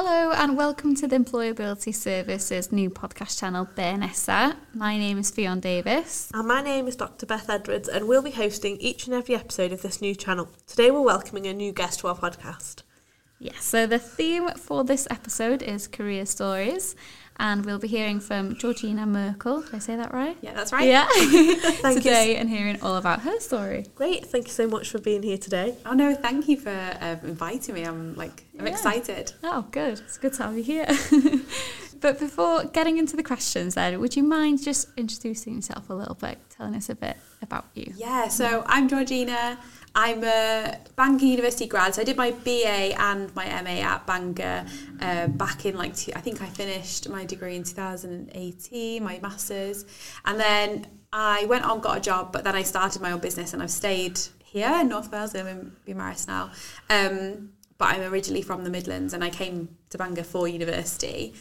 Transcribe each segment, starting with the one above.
Hello and welcome to the Employability Services new podcast channel, Bernessa. My name is Fionn Davis. And my name is Dr. Beth Edwards, and we'll be hosting each and every episode of this new channel. Today, we're welcoming a new guest to our podcast. Yes, so the theme for this episode is career stories, and we'll be hearing from Georgina Merckel. Did I say that right? Yeah, that's right. Yeah. Thank today, and hearing all about her story. Great, thank you so much for being here today. Oh no, thank you for uh, inviting me. I'm like, I'm Yeah. excited. Oh, good. It's good to have you here. but before getting into the questions, then, would you mind just introducing yourself a little bit, telling us a bit about you? Yeah, so I'm Georgina. I'm a Bangor University grad. So I did my BA and my MA at Bangor uh, back in like, two, I think I finished my degree in 2018, my master's. And then I went on, got a job, but then I started my own business and I've stayed here in North Wales. I'm in Beaumaris now. Um, but I'm originally from the Midlands and I came to Bangor for university.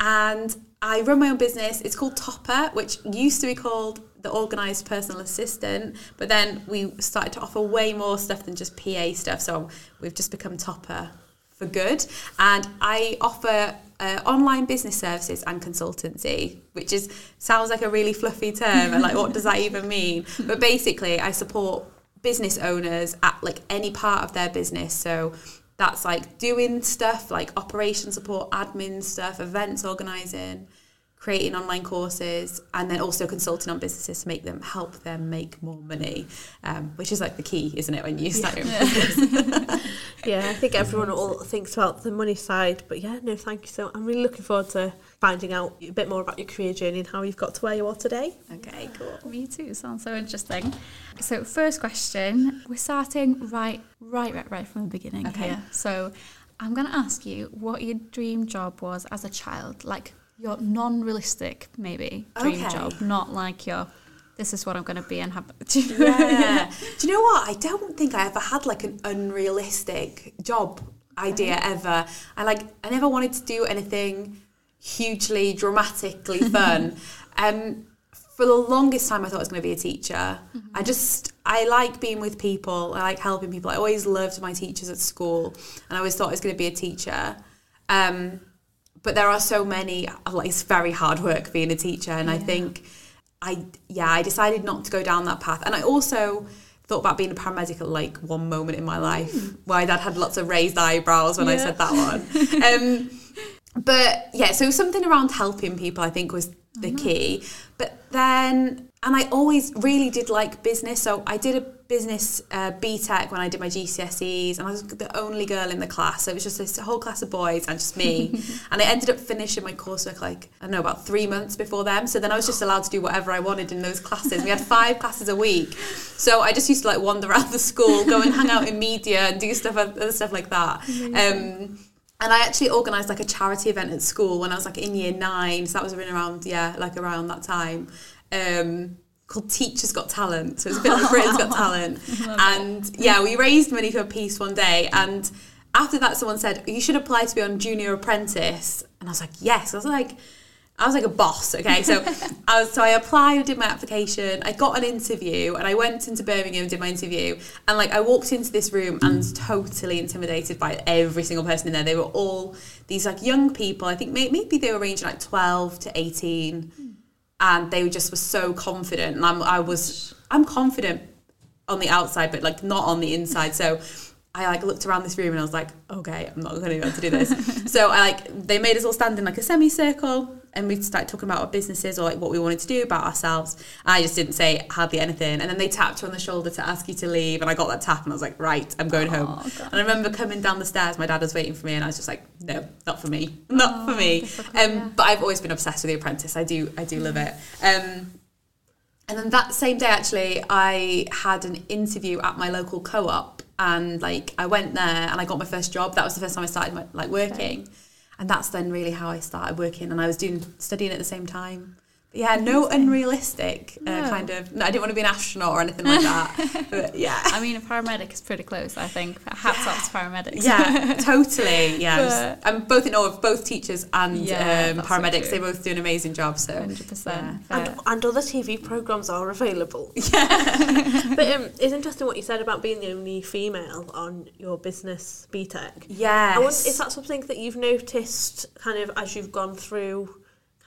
And I run my own business. It's called TOPA, which used to be called the Organised Personal Assistant, but then we started to offer way more stuff than just PA stuff. So we've just become TOPA for good. And I offer uh, online business services and consultancy, which is sounds like a really fluffy term. and like, what does that even mean? But basically, I support business owners at like any part of their business. So that's like doing stuff like operation support, admin stuff, events organising, creating online courses, and then also consulting on businesses to make them help them make more money, um, which is like the key, isn't it, when you start your own? Yeah, I think everyone all thinks about the money side, but yeah, no, thank you so I'm really looking forward to finding out a bit more about your career journey and how you've got to where you are today. Okay, cool. Me too. Sounds so interesting. So, first question. We're starting right, right, right, right from the beginning Okay. here. So, I'm going to ask you what your dream job was as a child, like your non-realistic maybe dream Okay. job, not like your this is what I'm going to be and have. Yeah. Do you know what? I don't think I ever had like an unrealistic job idea ever. I like I never wanted to do anything hugely dramatically fun. um for the longest time I thought I was going to be a teacher. I just I like being with people. I like helping people. I always loved my teachers at school and I always thought I was going to be a teacher. Um but there are so many like it's very hard work being a teacher and I think I yeah, I decided not to go down that path. And I also thought about being a paramedic at like one moment in my life where my dad had lots of raised eyebrows when I said that one. um, but yeah, so something around helping people I think was the key. But then, and I always really did like business. So I did a business uh, BTEC when I did my GCSEs, and I was the only girl in the class. So it was just this whole class of boys and just me. and I ended up finishing my coursework like, I don't know, about three months before them. So then I was just allowed to do whatever I wanted in those classes. We had five classes a week. So I just used to like wander around the school, go and hang out in media and do stuff, other stuff like that. Um, and I actually organised like a charity event at school when I was like in year nine. So that was around, around yeah, like around that time. Um, called Teachers Got Talent. So it's a bit like Britain's Got Talent. And yeah, we raised money for a piece one day. And after that, someone said, You should apply to be on Junior Apprentice. And I was like, Yes. I was like, I was like a boss, okay? So I was, so I applied, did my application, I got an interview, and I went into Birmingham, did my interview, and like I walked into this room and was totally intimidated by every single person in there. They were all these like young people. I think maybe they were ranging like twelve to eighteen, hmm. And they just were so confident. And I'm, I was, I'm confident on the outside, but like not on the inside. So I like looked around this room and I was like, okay, I'm not going to be able to do this. so I like they made us all stand in like a semicircle and we started talking about our businesses or like what we wanted to do about ourselves. I just didn't say hardly anything. And then they tapped her on the shoulder to ask you to leave. And I got that tap and I was like, right, I'm going home. God. And I remember coming down the stairs, my dad was waiting for me and I was just like, no, not for me, not for me. Um, yeah. But I've always been obsessed with The Apprentice. I do, I do love it. Um, and then that same day, actually, I had an interview at my local co-op, and like I went there and I got my first job. That was the first time I started my, like working, and that's then really how I started working. And I was doing studying at the same time, yeah, no unrealistic uh, No. kind of. No, I didn't want to be an astronaut or anything like that. but yeah. I mean, a paramedic is pretty close, I think. But hats off to paramedics. Yeah, totally. Yeah, But- I'm both in awe of both teachers and Yeah, um, that's so paramedics. they both do an amazing job. So 100%. Yeah. And, and other TV programs are available. Yeah, but um, it's interesting what you said about being the only female on your business BTEC. yes, I wonder, is that something that you've noticed kind of as you've gone through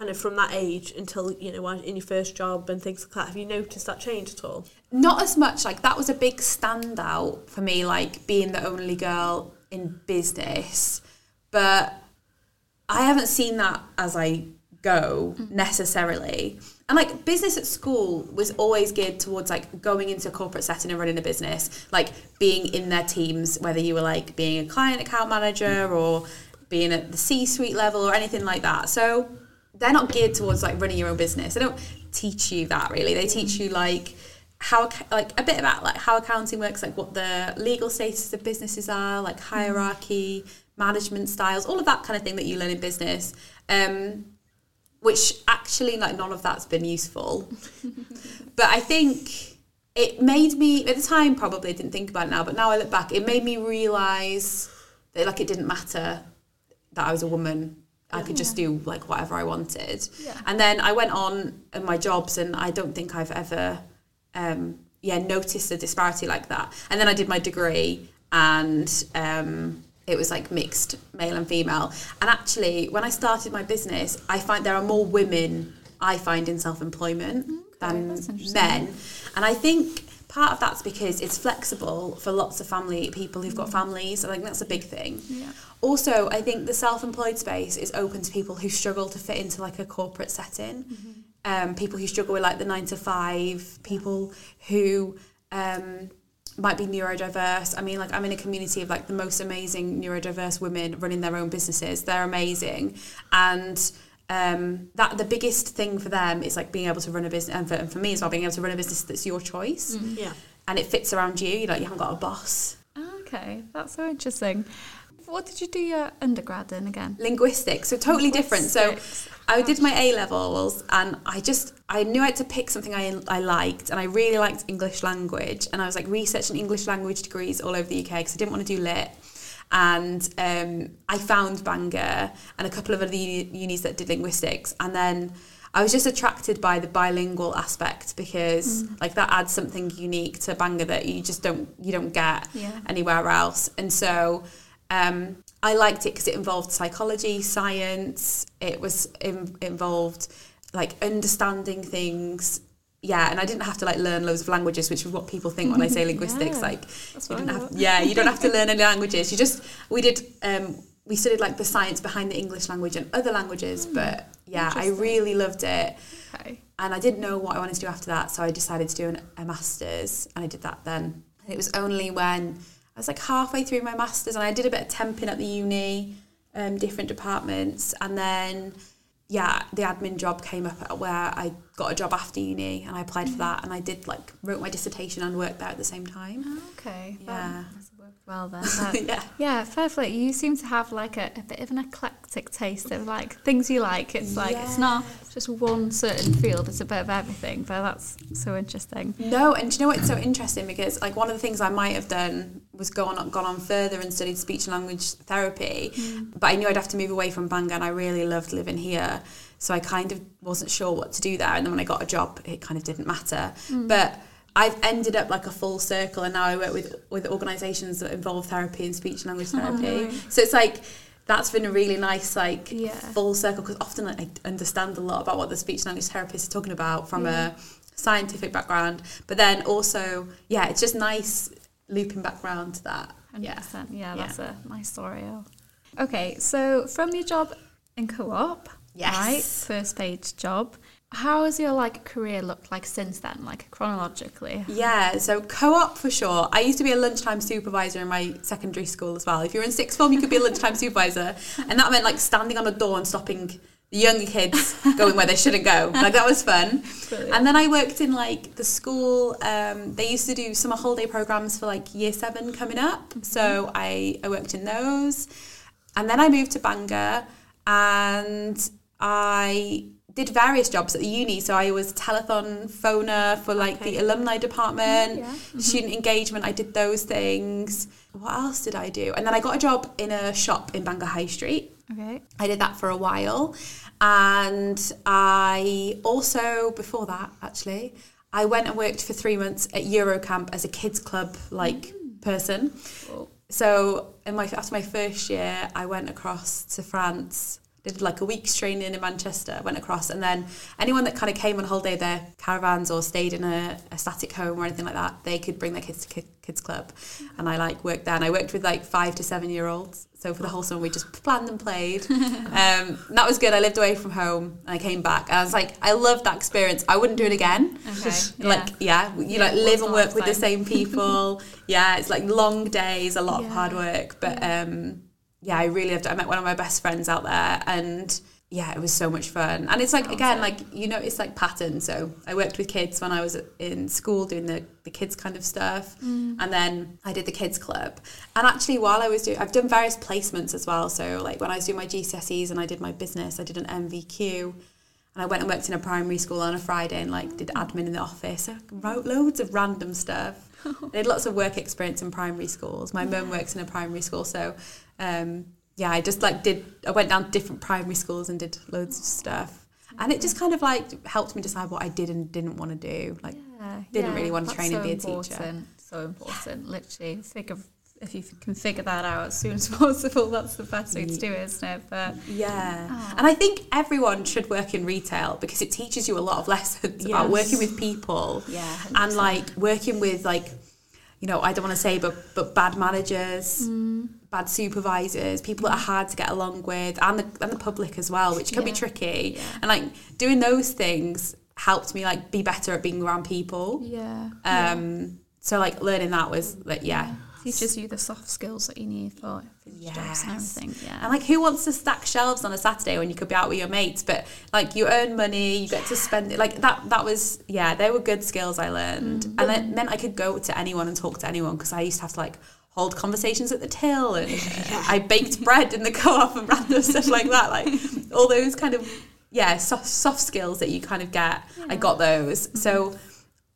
kind of from that age until, you know, in your first job and things like that? Have you noticed that change at all? not as much. Like that was a big standout for me. Like being the only girl in business, but I haven't seen that as I go mm. necessarily. And like business at school was always geared towards like going into a corporate setting and running a business, like being in their teams, whether you were like being a client account manager mm. or being at the C suite level or anything like that. So they're not geared towards like running your own business. They don't teach you that really. They teach you like how like a bit about like how accounting works, like what the legal status of businesses are, like hierarchy, management styles, all of that kind of thing that you learn in business. Um, which actually like none of that's been useful. but I think it made me at the time probably I didn't think about it now, but now I look back, it made me realise that like it didn't matter that I was a woman. I could just do like whatever I wanted. Yeah. And then I went on in my jobs and I don't think I've ever um yeah noticed a disparity like that. And then I did my degree and um it was like mixed male and female. And actually when I started my business, I find there are more women I find in self-employment than men. And I think part of that's because it's flexible for lots of family people who've got families. I think that's a big thing. Yeah. Also, I think the self-employed space is open to people who struggle to fit into like a corporate setting. Um, people who struggle with like the nine to five, people who um, might be neurodiverse. I mean, like I'm in a community of like the most amazing neurodiverse women running their own businesses. They're amazing, and um, that the biggest thing for them is like being able to run a business, and for, and for me as well, being able to run a business that's your choice Yeah. and it fits around you. You know, you haven't got a boss. Okay, that's so interesting. What did you do your undergrad in again? linguistics so totally different so i did my a levels and i just i knew i had to pick something i, I liked and i really liked english language and i was like researching english language degrees all over the uk because i didn't want to do lit and um, i found bangor and a couple of other unis that did linguistics and then I was just attracted by the bilingual aspect because like that adds something unique to Bangor that you just don't you don't get Yeah. anywhere else. And so um, I liked it because it involved psychology, science. It was in, involved like understanding things. Yeah, and I didn't have to like learn loads of languages, which is what people think when I say linguistics. Yeah, like, you didn't have, yeah, you don't have to learn any languages. You just we did um, we studied like the science behind the English language and other languages. But yeah, I really loved it Okay. and I didn't know what I wanted to do after that, so I decided to do an, a master's, and I did that then. And it was only when I was like halfway through my master's, and I did a bit of temping at the uni, um, different departments, and then yeah, the admin job came up where I got a job after uni, and I applied for that, mm-hmm. and I did like wrote my dissertation and worked there at the same time. Okay. Yeah. That must have worked well then. That- yeah. yeah, fair play. You seem to have like a, a bit of an eclectic taste of like things you like. It's like it's not just one certain field. It's a bit of everything. But that's so interesting. No, and do you know what's so interesting? Because like one of the things I might have done was go on, gone on further and studied speech and language therapy, mm. but I knew I'd have to move away from Bangor, and I really loved living here, so I kind of wasn't sure what to do there. And then when I got a job, it kind of didn't matter. Mm. But I've ended up like a full circle, and now I work with with organisations that involve therapy and speech and language therapy. Oh, so it's like. That's been a really nice, like, Yeah. full circle because often like, I understand a lot about what the speech and language therapist is talking about from a mm-hmm. scientific background, but then also, yeah, it's just nice looping back round to that. 100%. Yeah. Yeah, Yeah. that's a nice story. Okay, so from your job in co-op, Yes. right, first page job, how has your like career looked like since then, like chronologically? Yeah, so co-op for sure. I used to be a lunchtime supervisor in my secondary school as well. If you're in sixth form, you could be a lunchtime supervisor, and that meant like standing on a door and stopping the younger kids going where they shouldn't go. Like that was fun. Brilliant. And then I worked in like the school. Um, they used to do summer holiday programs for like year seven coming up. So I I worked in those, and then I moved to Bangor, and I did various jobs at the uni. So I was telethon phoner for like Okay. the alumni mm-hmm, department, Yeah. Mm-hmm. student engagement. I did those things. What else did I do? And then I got a job in a shop in Bangor High Street. Okay. I did that for a while. And I also, before that, actually, I went and worked for three months at Eurocamp as a kids club like mm. person. Cool. So in my after my first year, I went across to France. Did like a week's training in Manchester. Went across, and then anyone that kind of came on holiday, their caravans or stayed in a, a static home or anything like that, they could bring their kids to kid, kids club, and I like worked there. And I worked with like five to seven year olds. So for the whole summer, we just planned and played. um, and that was good. I lived away from home, and I came back. And I was like, I loved that experience. I wouldn't do it again. Okay. Like yeah, you Yeah, like live and work with the same people. yeah, it's like long days, a lot of hard work, but um, yeah, I really loved it. I met one of my best friends out there, and yeah, it was so much fun. And it's like again, like you know, it's like pattern. So I worked with kids when I was in school doing the the kids kind of stuff, Mm. and then I did the kids club. And actually, while I was doing, I've done various placements as well. So like when I was doing my GCSEs and I did my business, I did an NVQ. And I went and worked in a primary school on a Friday and like did admin in the office. I wrote loads of random stuff. I had lots of work experience in primary schools. My mum works in a primary school, so um, yeah, I just like did. I went down to different primary schools and did loads of stuff, and it just kind of like helped me decide what I did and didn't want to do. Like, Yeah, Didn't really want to train and be a teacher. important, So important, literally. Figure if you can figure that out as soon as possible, that's the best way to do it, isn't it? But yeah, Oh. and I think everyone should work in retail because it teaches you a lot of lessons about working with people. yeah, and like working with like you know I don't want to say but but bad managers Mm. bad supervisors people that are hard to get along with and the, and the public as well which can be tricky Yeah. and like doing those things helped me like be better at being around people yeah, um so like learning that was like yeah teaches you the soft skills that you need for, for your jobs and Yes. everything. Yeah, And like, who wants to stack shelves on a Saturday when you could be out with your mates? But like, you earn money, you get to spend it. Like that. That was yeah. They were good skills I learned, Mm. and it meant I could go to anyone and talk to anyone because I used to have to like hold conversations at the till, and I baked bread in the co-op and random stuff like that. Like all those kind of yeah soft soft skills that you kind of get. I got those. Mm-hmm. So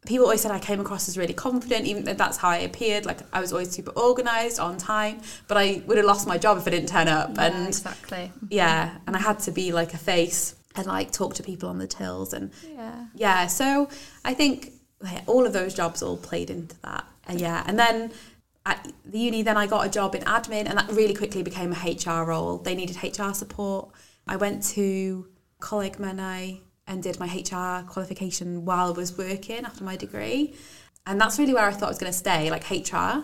people always said I came across as really confident, even though that's how I appeared. Like I was always super organized, on time, but I would have lost my job if I didn't turn up. yeah, and exactly. yeah, and I had to be like a face and like talk to people on the tills and Yeah, yeah. So I think all of those jobs all played into that. And yeah, and then. At the uni, then I got a job in admin, and that really quickly became a HR role. They needed HR support. I went to Coleg Menai and did my HR qualification while I was working after my degree. And that's really where I thought I was going to stay, like HR.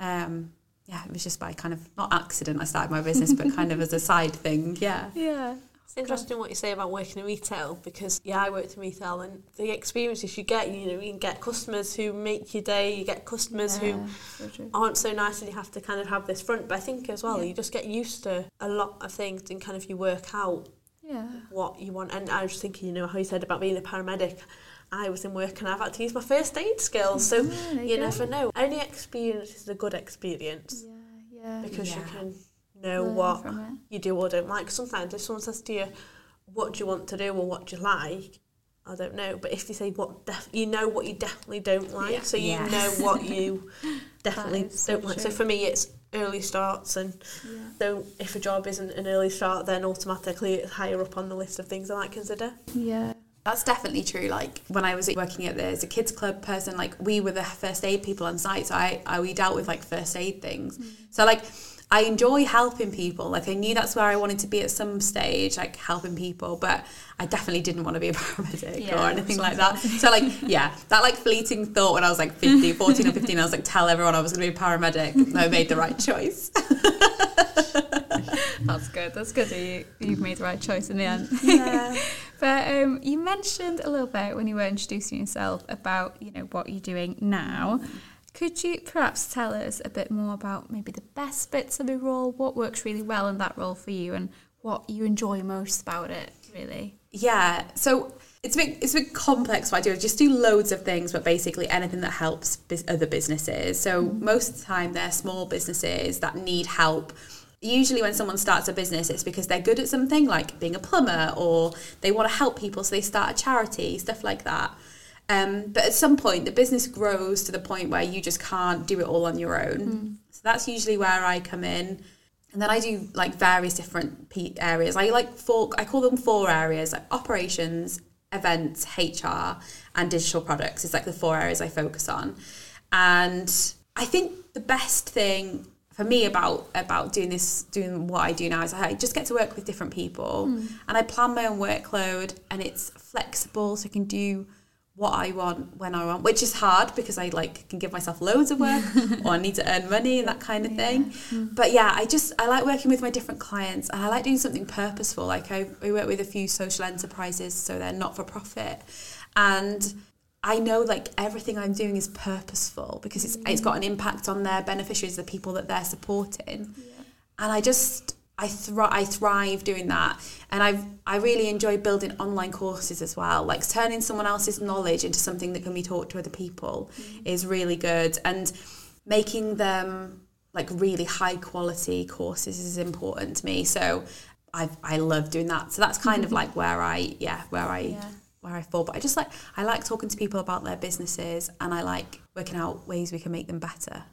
Um, yeah, it was just by kind of, not accident I started my business, but kind of as a side thing. Yeah. yeah, It's interesting what you say about working in retail because yeah, I worked in retail and the experiences you get, you know, you get customers who make your day, you get customers who so aren't so nice and you have to kind of have this front. But I think as well, Yeah. you just get used to a lot of things and kind of you work out Yeah, what you want. And I was thinking, you know, how you said about being a paramedic. I was in work and I've had to use my first aid skills. So Yeah, you go. never know. Any experience is a good experience yeah, yeah. because you can know Learn what you do or don't like. Sometimes if someone says to you, "What do you want to do?" or "What do you like," I don't know. But if they say what, def- you know what you definitely don't like, Yeah. so you Yes. know what you definitely don't like. So for me, it's early starts, and Yeah. so if a job isn't an early start, then automatically it's higher up on the list of things I might consider. Yeah. That's definitely true. Like when I was working at the as a kids club person, like we were the first aid people on site, so I, I we dealt with like first aid things. Mm. So like I enjoy helping people. Like I knew that's where I wanted to be at some stage, like helping people, but I definitely didn't want to be a paramedic Yeah, or anything like that. So like yeah, that like fleeting thought when I was like 50, 14 or 15, I was like tell everyone I was going to be a paramedic. I made the right choice. That's good. That's good that you, you've made the right choice in the end. Yeah. But um, you mentioned a little bit when you were introducing yourself about you know what you're doing now. Could you perhaps tell us a bit more about maybe the best bits of your role, what works really well in that role for you, and what you enjoy most about it? Really. Yeah, so it's a bit it's a bit complex what I do. I just do loads of things, but basically anything that helps other businesses. So mm-hmm. most of the time they're small businesses that need help usually when someone starts a business, it's because they're good at something, like being a plumber, or they want to help people, so they start a charity, stuff like that. Um, but at some point, the business grows to the point where you just can't do it all on your own. Mm. So that's usually where I come in. And then I do like various different areas. I like four, I call them four areas like operations, events, HR, and digital products. It's like the four areas I focus on. And I think the best thing for me about about doing this doing what I do now is I just get to work with different people mm. and I plan my own workload and it's flexible so I can do what I want when I want, which is hard because I like can give myself loads of work or I need to earn money and that kind of thing. Yeah. Mm. But yeah, I just I like working with my different clients and I like doing something purposeful. Like I, I work with a few social enterprises, so they're not for profit, and I know like everything I'm doing is purposeful because it's mm. it's got an impact on their beneficiaries, the people that they're supporting, yeah. and I just I, thri- I thrive doing that. And I I really enjoy building online courses as well. Like turning someone else's knowledge into something that can be taught to other people mm-hmm. is really good. And making them like really high quality courses is important to me. So I I love doing that. So that's kind mm-hmm. of like where I yeah where I yeah. where I fall. But I just like I like talking to people about their businesses and I like working out ways we can make them better.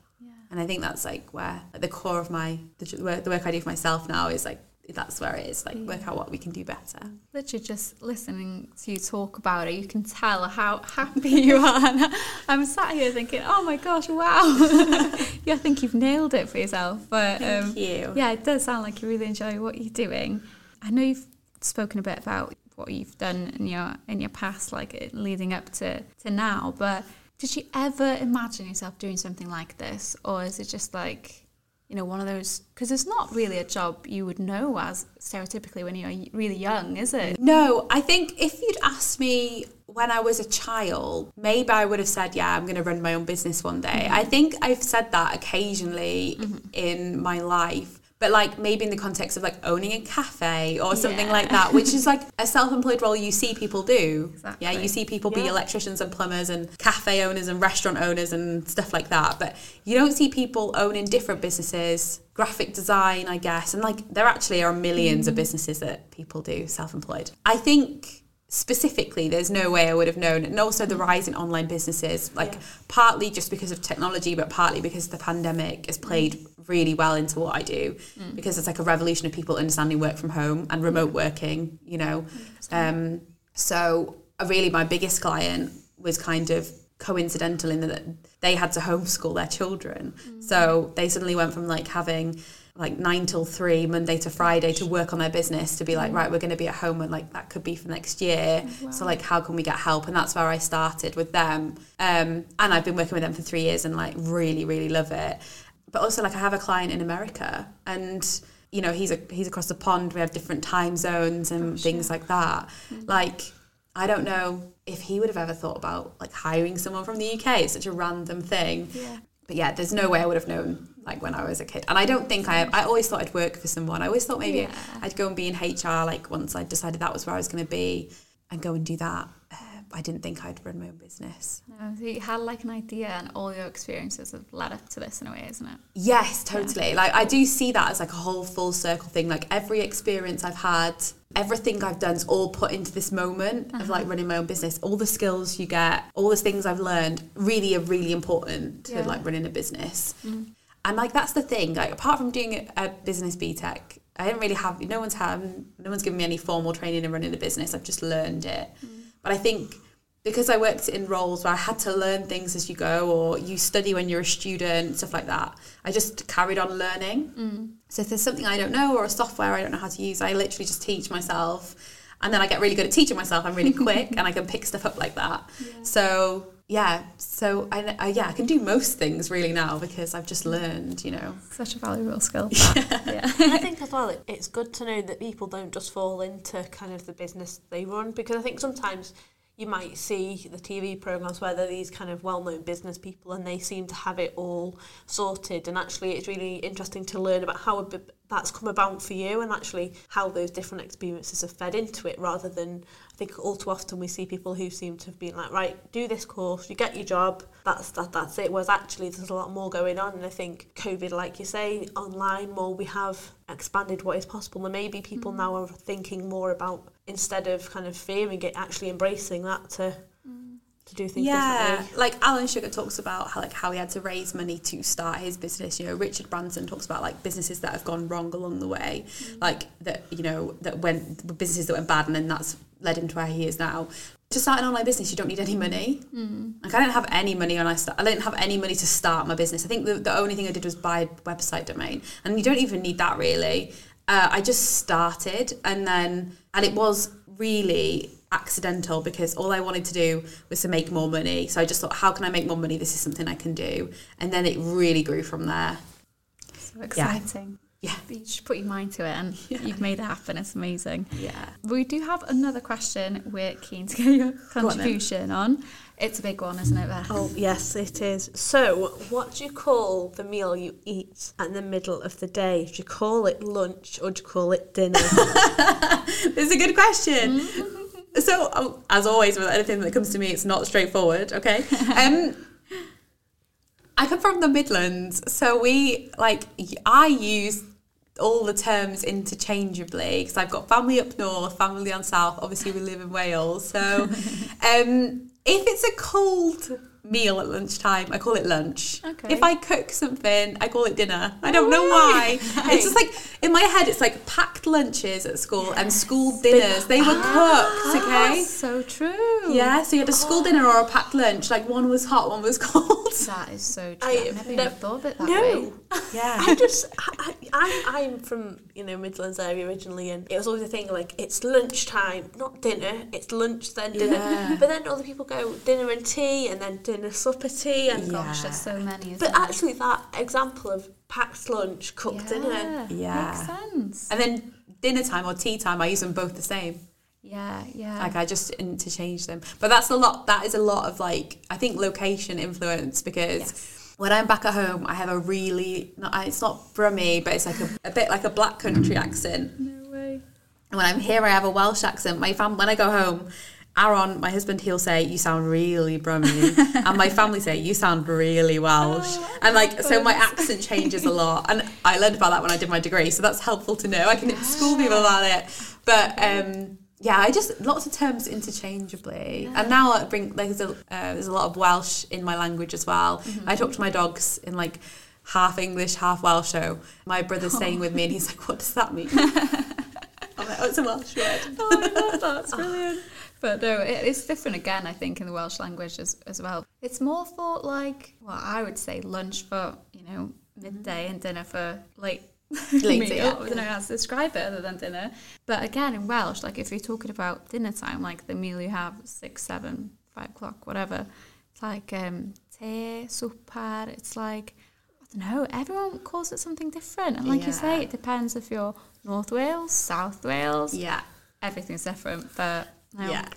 And I think that's like where at the core of my the work, the work I do for myself now is like that's where it is like work out what we can do better. Literally just listening to you talk about it you can tell how happy you are. And i'm sat here thinking oh my gosh wow. Yeah i think you've nailed it for yourself but um, Thank you. yeah it does sound like you really enjoy what you're doing. I know you've spoken a bit about what you've done in your in your past like leading up to to now but did you ever imagine yourself doing something like this? Or is it just like, you know, one of those? Because it's not really a job you would know as stereotypically when you're really young, is it? No, I think if you'd asked me when I was a child, maybe I would have said, yeah, I'm going to run my own business one day. Mm-hmm. I think I've said that occasionally mm-hmm. in my life but like maybe in the context of like owning a cafe or something yeah. like that, which is like a self-employed role you see people do. Exactly. Yeah, you see people yeah. be electricians and plumbers and cafe owners and restaurant owners and stuff like that. But you don't see people owning different businesses, graphic design, I guess, and like there actually are millions mm. of businesses that people do self-employed. I think specifically there's no way I would have known. And also the rise in online businesses like yeah. partly just because of technology but partly because the pandemic has played really well into what I do. Mm. because it's like a revolution of people understanding work from home and remote working you know? Um, so uh, really my biggest client was kind of coincidental in that they had to homeschool their children. Mm. so they suddenly went from like having like nine till three, Monday to Friday, to work on their business, to be like, right, we're going to be at home, and like that could be for next year. Wow. So like, how can we get help? And that's where I started with them. Um, and I've been working with them for three years, and like really, really love it. But also, like, I have a client in America, and you know, he's a, he's across the pond. We have different time zones and oh, things like that. Mm-hmm. Like, I don't know if he would have ever thought about like hiring someone from the UK. It's such a random thing. Yeah. But yeah, there's no way I would have known like when I was a kid. And I don't think I I always thought I'd work for someone. I always thought maybe yeah. I'd go and be in HR like once I decided that was where I was going to be and go and do that. Uh, I didn't think I'd run my own business. No, so you had like an idea and all your experiences have led up to this in a way, isn't it? Yes, totally. Yeah. Like I do see that as like a whole full circle thing. Like every experience I've had, everything I've done is all put into this moment uh-huh. of like running my own business. All the skills you get, all the things I've learned really are really important to yeah. like running a business. Mm and like that's the thing like apart from doing a, business BTEC I didn't really have no one's had no one's given me any formal training in running a business I've just learned it mm. but I think because I worked in roles where I had to learn things as you go or you study when you're a student stuff like that I just carried on learning mm. so if there's something I don't know or a software I don't know how to use I literally just teach myself and then I get really good at teaching myself I'm really quick and I can pick stuff up like that yeah. so yeah, so I, I, yeah, I can do most things really now because I've just learned, you know. Such a valuable skill. yeah. I think as well, it, it's good to know that people don't just fall into kind of the business they run because I think sometimes you might see the TV programs where they're these kind of well-known business people and they seem to have it all sorted. And actually it's really interesting to learn about how a, that's come about for you and actually how those different experiences have fed into it rather than I think all too often we see people who seem to have been like right do this course you get your job that's that that's it. Whereas actually there's a lot more going on. And I think COVID like you say online more we have expanded what is possible and maybe people mm. now are thinking more about instead of kind of fearing it actually embracing that to to do things yeah, differently. like Alan Sugar talks about how like how he had to raise money to start his business. You know, Richard Branson talks about like businesses that have gone wrong along the way, mm. like that you know that went businesses that went bad, and then that's led him to where he is now. To start an online business, you don't need any money. Mm. Like I didn't have any money when I start. I didn't have any money to start my business. I think the, the only thing I did was buy a website domain, and you don't even need that really. Uh, I just started, and then and it was really accidental because all I wanted to do was to make more money. So I just thought, how can I make more money? This is something I can do. And then it really grew from there. So exciting. Yeah. You just put your mind to it and yeah. you've made it happen. It's amazing. Yeah. We do have another question we're keen to get your contribution on, on. It's a big one, isn't it, Beth? Oh, yes, it is. So, what do you call the meal you eat at the middle of the day? Do you call it lunch or do you call it dinner? It's a good question. Mm-hmm. So, um, as always with anything that comes to me, it's not straightforward. Okay. Um, I come from the Midlands, so we like I use all the terms interchangeably because I've got family up north, family on south. Obviously, we live in Wales, so um, if it's a cold meal at lunchtime. I call it lunch. Okay. If I cook something, I call it dinner. I don't know why. It's just like in my head, it's like packed lunches at school yes. and school dinners. They were ah, cooked. Okay. so true. Yeah. So you had a school dinner or a packed lunch. Like one was hot, one was cold. That is so true. I, never no, thought of it that no. way. Yeah. I just, I, I, I'm from you know Midlands area originally, and it was always a thing like it's lunchtime, not dinner. It's lunch then dinner. Yeah. But then other people go dinner and tea, and then dinner in a supper tea and yeah. gosh, there's so many. But actually, that example of packed lunch, cooked yeah. dinner, yeah, makes sense. And then dinner time or tea time, I use them both the same. Yeah, yeah. Like I just interchange them, but that's a lot. That is a lot of like I think location influence because. Yes. When I'm back at home, I have a really, not, it's not Brummy, but it's like a, a bit like a black country accent. No way. And when I'm here, I have a Welsh accent. My fam, when I go home, Aaron, my husband, he'll say, You sound really Brummy. and my family say, You sound really Welsh. Oh, and like, so my accent changes a lot. And I learned about that when I did my degree. So that's helpful to know. I can yeah. school people about it. But um, yeah, I just, lots of terms interchangeably. Yeah. And now I bring, there's a, uh, there's a lot of Welsh in my language as well. Mm-hmm. I talk to my dogs in like half English, half Welsh. So my brother's oh. staying with me and he's like, What does that mean? I'm like, Oh, it's a Welsh word. oh, I love that. It's brilliant. But no, it's different again, I think, in the Welsh language as, as well. It's more for like, well, I would say lunch for, you know, midday and dinner for late Late meal. Yeah. I don't know how to describe it other than dinner. But again, in Welsh, like if you're talking about dinner time, like the meal you have six, seven, five o'clock, whatever, it's like um, te, supar. It's like I don't know. Everyone calls it something different, and like yeah. you say, it depends if you're North Wales, South Wales. Yeah, everything's different. But no. Yeah.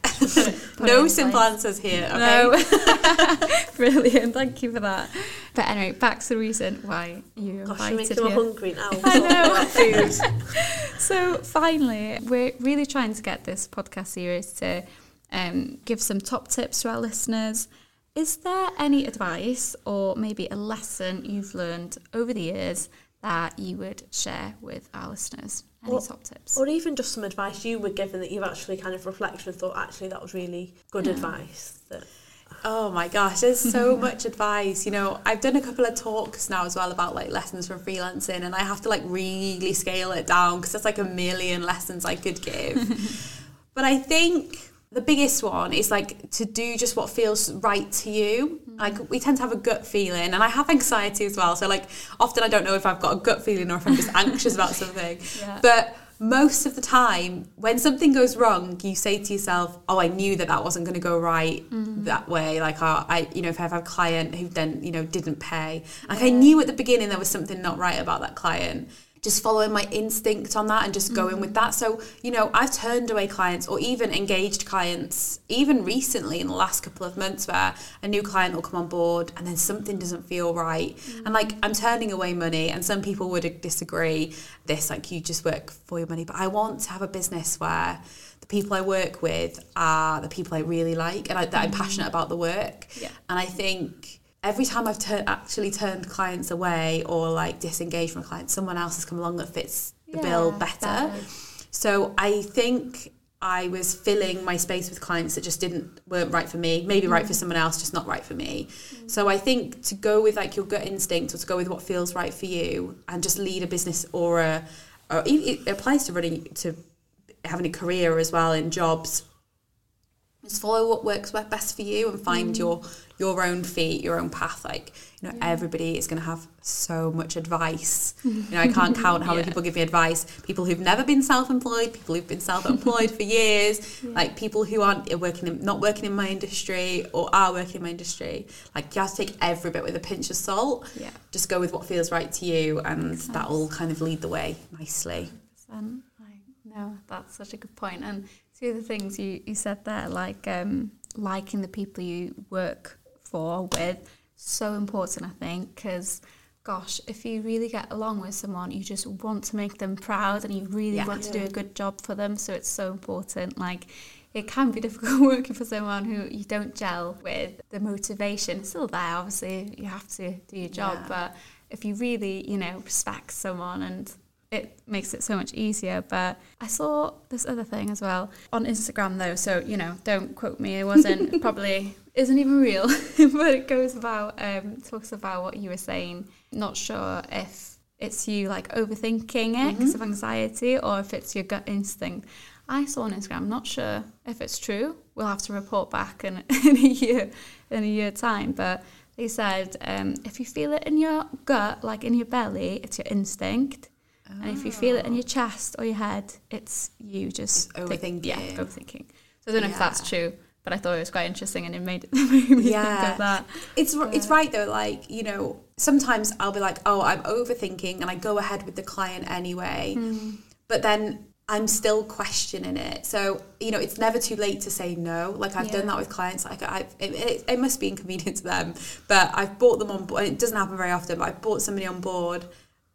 no simple place. answers here. Okay? No. Brilliant. Thank you for that. But anyway, back to the reason why you Gosh, invited you're hungry now. I know. food. so finally, we're really trying to get this podcast series to um, give some top tips to our listeners. Is there any advice or maybe a lesson you've learned over the years that you would share with our listeners? Any or, top tips? Or even just some advice you were given that you've actually kind of reflected and thought, actually, that was really good yeah. advice. That Oh my gosh, there's so much advice. You know, I've done a couple of talks now as well about like lessons from freelancing, and I have to like really scale it down because there's like a million lessons I could give. but I think the biggest one is like to do just what feels right to you. Like we tend to have a gut feeling, and I have anxiety as well. So like often I don't know if I've got a gut feeling or if I'm just anxious about something. Yeah. But most of the time, when something goes wrong, you say to yourself, "Oh, I knew that that wasn't going to go right mm-hmm. that way." Like, oh, I, you know, if I have a client who then, you know, didn't pay, like yeah. I knew at the beginning there was something not right about that client. Just following my instinct on that and just going mm-hmm. with that. So, you know, I've turned away clients or even engaged clients, even recently in the last couple of months, where a new client will come on board and then something doesn't feel right. Mm-hmm. And like, I'm turning away money, and some people would disagree this, like, you just work for your money. But I want to have a business where the people I work with are the people I really like and I, that I'm mm-hmm. passionate about the work. Yeah. And I think every time I've tur- actually turned clients away or like disengaged from clients, someone else has come along that fits the yeah, bill better. better. So I think I was filling my space with clients that just didn't weren't right for me, maybe mm. right for mm. someone else, just not right for me. Mm. So I think to go with like your gut instinct or to go with what feels right for you and just lead a business or a or it applies to running to having a career as well in jobs just follow what works best for you and find mm. your your own feet your own path like you know yeah. everybody is going to have so much advice you know i can't count how yeah. many people give me advice people who've never been self-employed people who've been self-employed for years yeah. like people who aren't working in, not working in my industry or are working in my industry like you have to take every bit with a pinch of salt yeah just go with what feels right to you and that will kind of lead the way nicely 100%. no that's such a good point and Two of the things you, you said there, like um, liking the people you work for with, so important, I think, because gosh, if you really get along with someone, you just want to make them proud and you really yeah. want to do a good job for them. So it's so important. Like, it can be difficult working for someone who you don't gel with. The motivation is still there, obviously, you have to do your job. Yeah. But if you really, you know, respect someone and it makes it so much easier. But I saw this other thing as well on Instagram, though. So you know, don't quote me. It wasn't probably isn't even real, but it goes about um, talks about what you were saying. Not sure if it's you like overthinking it because mm-hmm. of anxiety or if it's your gut instinct. I saw on Instagram. Not sure if it's true. We'll have to report back in, in a year in a year time, but. They said um, if you feel it in your gut, like in your belly, it's your instinct Oh. And if you feel it in your chest or your head, it's you just overthinking. Think, yeah, overthinking. So I don't know yeah. if that's true, but I thought it was quite interesting and it made, it made me yeah. think of that. It's but, it's right though. Like you know, sometimes I'll be like, oh, I'm overthinking, and I go ahead with the client anyway. Mm. But then I'm still questioning it. So, you know, it's never too late to say no. Like I've yeah. done that with clients. Like I, it, it, it, must be inconvenient to them, but I've bought them on board. It doesn't happen very often, but I've bought somebody on board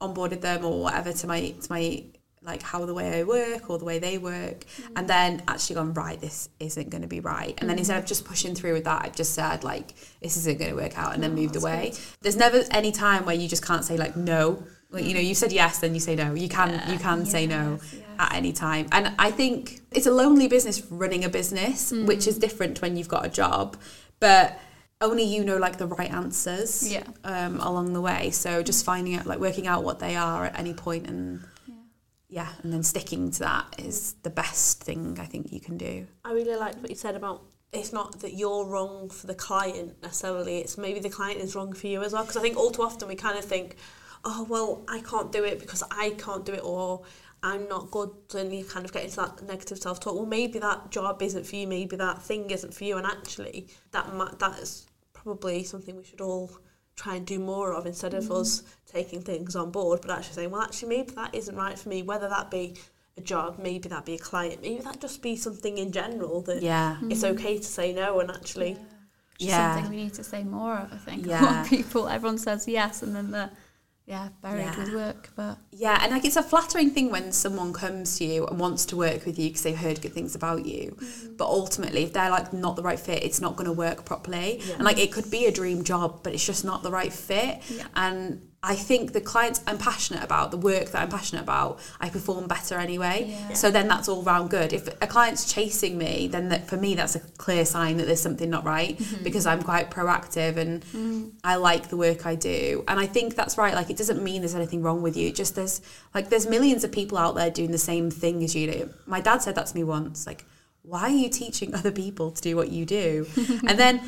onboarded them or whatever to my to my like how the way I work or the way they work mm. and then actually gone right this isn't going to be right and then instead of just pushing through with that I've just said like this isn't going to work out and then oh, moved away good. there's never any time where you just can't say like no like, you know you said yes then you say no you can yeah. you can yes, say no yes. at any time and I think it's a lonely business running a business mm. which is different when you've got a job but only you know like the right answers yeah. um, along the way. So just finding out, like working out what they are at any point and yeah. yeah, and then sticking to that is the best thing I think you can do. I really liked what you said about it's not that you're wrong for the client necessarily, it's maybe the client is wrong for you as well. Because I think all too often we kind of think, oh, well, I can't do it because I can't do it, or I'm not good, and you kind of get into that negative self talk. Well, maybe that job isn't for you, maybe that thing isn't for you, and actually, that that is probably something we should all try and do more of instead of mm. us taking things on board, but actually saying, well, actually, maybe that isn't right for me, whether that be a job, maybe that be a client, maybe that just be something in general that yeah. it's mm-hmm. okay to say no and actually. Yeah. yeah. Something we need to say more of, I think. Yeah. people, everyone says yes, and then the yeah, buried yeah. with work. But yeah, and like it's a flattering thing when someone comes to you and wants to work with you because they've heard good things about you. Mm. But ultimately, if they're like not the right fit, it's not going to work properly. Yeah. And like it could be a dream job, but it's just not the right fit. Yeah. And I think the clients I'm passionate about, the work that I'm passionate about, I perform better anyway. Yeah. So then that's all round good. If a client's chasing me, then that, for me that's a clear sign that there's something not right mm-hmm. because I'm quite proactive and mm. I like the work I do. And I think that's right. Like it doesn't mean there's anything wrong with you. Just there's like there's millions of people out there doing the same thing as you do. My dad said that to me once. Like why are you teaching other people to do what you do? and then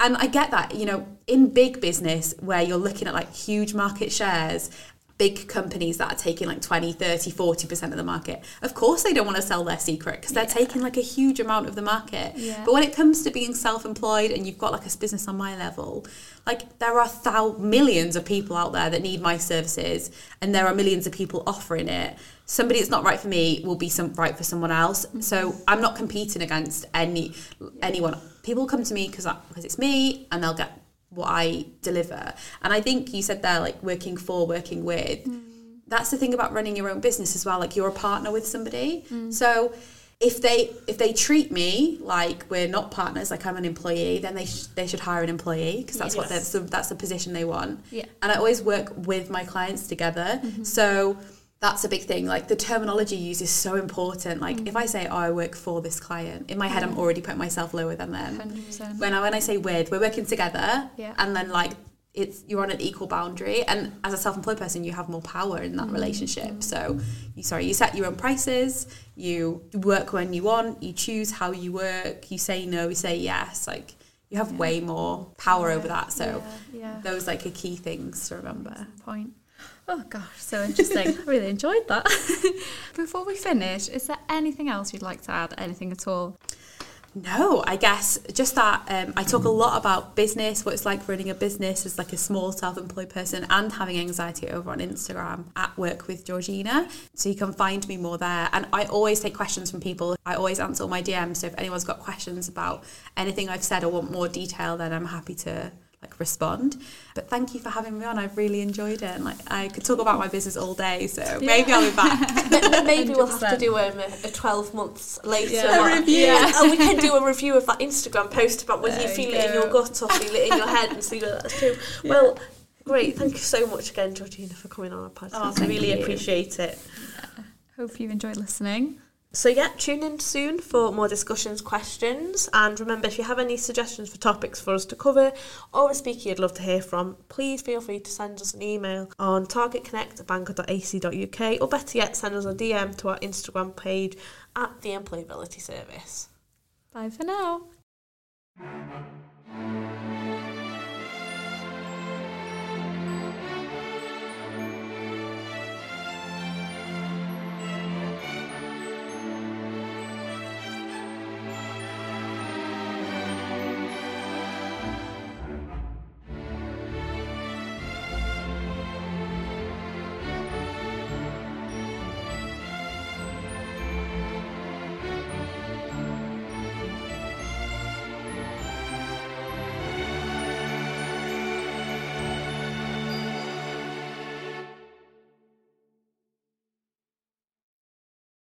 and I get that, you know, in big business where you're looking at like huge market shares, big companies that are taking like 20 30 40% of the market. Of course they don't want to sell their secret because they're Yeah. taking like a huge amount of the market. Yeah. but when it comes to being self-employed and you've got like a business on my level like there are thou- millions of people out there that need my services and there are millions of people offering it. Somebody that's not right for me will be some right for someone else. Mm-hmm. So i'm not competing against any anyone. People come to me because because it's me and they'll get what i deliver. And i think you said there like working for working with. Mm. That's the thing about running your own business as well like you're a partner with somebody. Mm. So if they if they treat me like we're not partners like i'm an employee then they sh- they should hire an employee because that's what that's the, that's the position they want. Yeah. and i always work with my clients together. Mm-hmm. So that's a big thing like the terminology used is so important like if i say oh i work for this client in my head i'm already putting myself lower than them 100%. when I when I say with, we're working together, Yeah. and then like it's you're on an equal boundary, and as a self-employed person, you have more power in that Mm-hmm. relationship. So, you sorry, you set your own prices, you work when you want, you choose how you work, you say no, you say yes, like you have Yeah. way more power over that. So, those like are key things to remember. point. Oh gosh, so interesting. I really enjoyed that. Before we finish, is there anything else you'd like to add? Anything at all? No, I guess just that um, I talk a lot about business, what it's like running a business as like a small self-employed person and having anxiety over on Instagram at work with Georgina. So you can find me more there. And I always take questions from people. I always answer all my DMs. So if anyone's got questions about anything I've said or want more detail, then I'm happy to like respond. But thank you for having me on. I've really enjoyed it. And like I could talk about my business all day. So maybe I'll be back. M- Maybe we'll have to do um, a, a 12 months later Yeah. A review. Yeah. and we can do a review of that Instagram post about whether you feel you it in your go. gut or feel it in your head and see whether that's true. Well, great. Thank you so much again, Georgina, for coming on our podcast. Oh, I really you. appreciate it. Hope you've enjoyed listening. So yeah, tune in soon for more discussions, questions, and remember if you have any suggestions for topics for us to cover or a speaker you'd love to hear from, please feel free to send us an email on targetconnect at bangor.ac.uk or better yet, send us a DM to our Instagram page at the Employability Service. Bye for now.